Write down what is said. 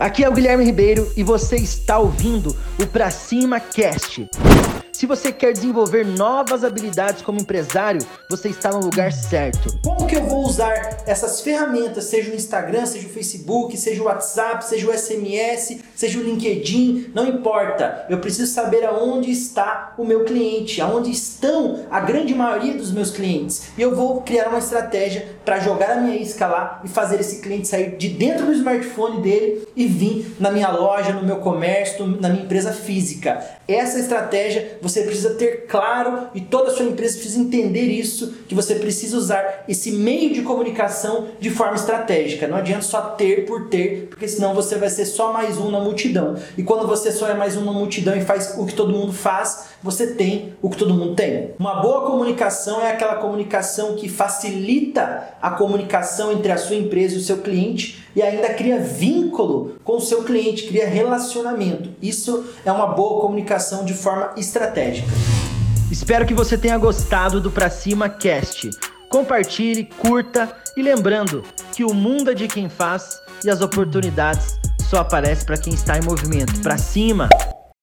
Aqui é o Guilherme Ribeiro e você está ouvindo o Pra Cima Cast. Se você quer desenvolver novas habilidades como empresário, você está no lugar certo. Como que eu vou usar essas ferramentas, seja o Instagram, seja o Facebook, seja o WhatsApp, seja o SMS, seja o LinkedIn, não importa. Eu preciso saber aonde está o meu cliente, aonde estão a grande maioria dos meus clientes. E eu vou criar uma estratégia para jogar a minha isca lá e fazer esse cliente sair de dentro do smartphone dele e vir na minha loja, no meu comércio, na minha empresa física. Essa estratégia você precisa ter claro e toda a sua empresa precisa entender isso, que você precisa usar esse meio de comunicação de forma estratégica. Não adianta só ter por ter, porque senão você vai ser só mais um na multidão. E quando você só é mais um na multidão e faz o que todo mundo faz, você tem o que todo mundo tem. Uma boa comunicação é aquela comunicação que facilita a comunicação entre a sua empresa e o seu cliente e ainda cria vínculo com o seu cliente, cria relacionamento. Isso é uma boa comunicação de forma estratégica. Espero que você tenha gostado do Pra Cima Cast. Compartilhe, curta e lembrando que o mundo é de quem faz e as oportunidades só aparecem para quem está em movimento. Pra cima!